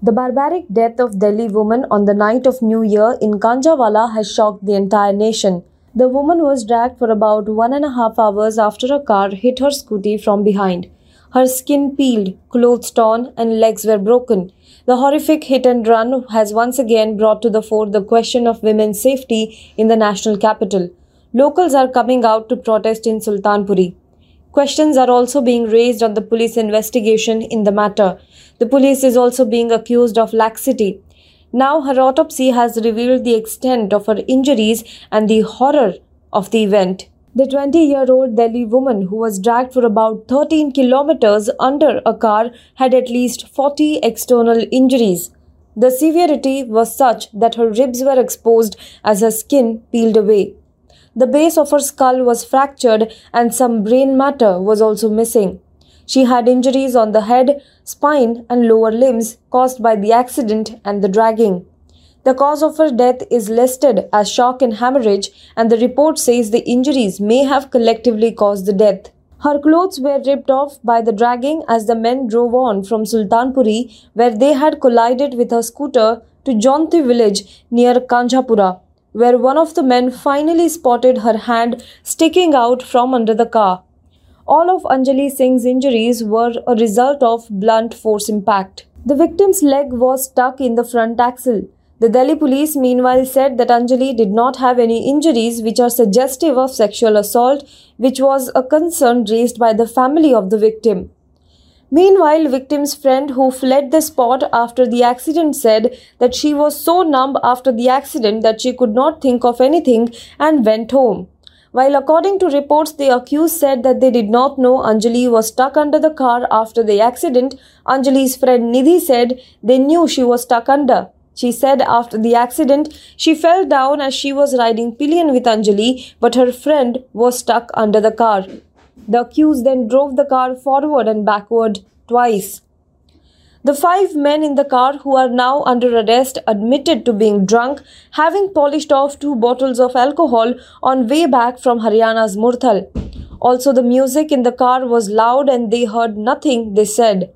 The barbaric death of Delhi woman on the night of New Year in Kanjhawala has shocked the entire nation. The woman was dragged for about one and a half hours after a car hit her scooty from behind. Her skin peeled, clothes torn, and legs were broken. The horrific hit and run has once again brought to the fore the question of women's safety in the national capital. Locals are coming out to protest in Sultanpuri. Questions are also being raised on the police investigation in the matter. The police is also being accused of laxity. Now, her autopsy has revealed the extent of her injuries and the horror of the event. The 20 year old Delhi woman who was dragged for about 13 kilometers under a car had at least 40 external injuries. The severity was such that her ribs were exposed as her skin peeled away. The base of her skull was fractured and some brain matter was also missing. She had injuries on the head, spine, and lower limbs caused by the accident and the dragging. The cause of her death is listed as shock and hemorrhage, and the report says the injuries may have collectively caused the death. Her clothes were ripped off by the dragging as the men drove on from Sultanpuri, where they had collided with her scooter, to Jonti village near Kanjhawala, where one of the men finally spotted her hand sticking out from under the car. All of Anjali Singh's injuries were a result of blunt force impact. The victim's leg was stuck in the front axle. The Delhi police meanwhile said that Anjali did not have any injuries which are suggestive of sexual assault, which was a concern raised by the family of the victim. Meanwhile, victim's friend who fled the spot after the accident said that she was so numb after the accident that she could not think of anything and went home. While according to reports, the accused said that they did not know Anjali was stuck under the car after the accident, Anjali's friend Nidhi said they knew she was stuck under. She said after the accident, she fell down as she was riding pillion with Anjali, but her friend was stuck under the car. The accused then drove the car forward and backward twice. The five men in the car who are now under arrest admitted to being drunk, having polished off two bottles of alcohol on way back from Haryana's Murthal. Also, the music in the car was loud and they heard nothing, they said.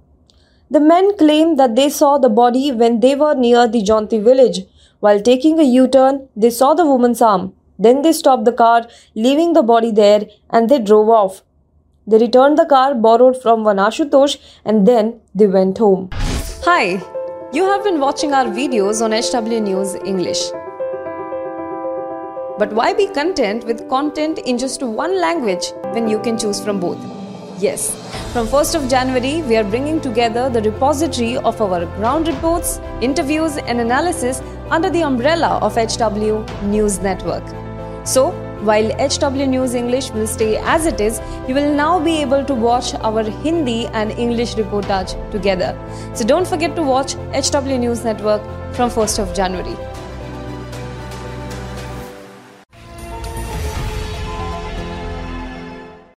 The men claimed that they saw the body when they were near the Jonti village. While taking a U turn, they saw the woman's arm. Then they stopped the car, leaving the body there, and they drove off. They returned the car borrowed from one Ashutosh and then they went home. Hi, you have been watching our videos on HW News English. But why be content with content in just one language when you can choose from both? Yes, from 1st of January, we are bringing together the repository of our ground reports, interviews, and analysis under the umbrella of HW News Network. So, while HW News English will stay as it is, you will now be able to watch our Hindi and English reportage together. So don't forget to watch HW News Network from 1st of January.